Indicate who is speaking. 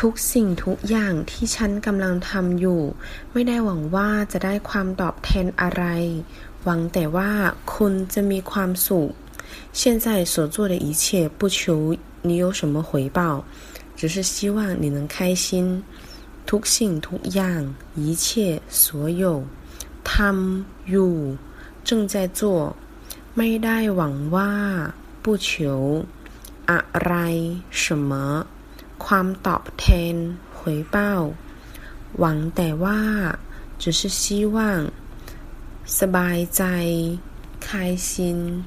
Speaker 1: ทุกสิ่งทุกอย่างที่ฉันกำลังทำอยู่ ไม่ได้หวังว่าจะได้ความตอบแทนอะไร หวังแต่ว่าคุณจะมีความสุข现在所做的一切不求你有什么回报只是希望你能开心ทุกสิ่งทุกอย่าง一切所有ทำอยู่正在做ไม่ได้หวังว่า不求อะไร什么 ความตอบแทน回报หวังแต่ว่า只是希望สบายใจ开心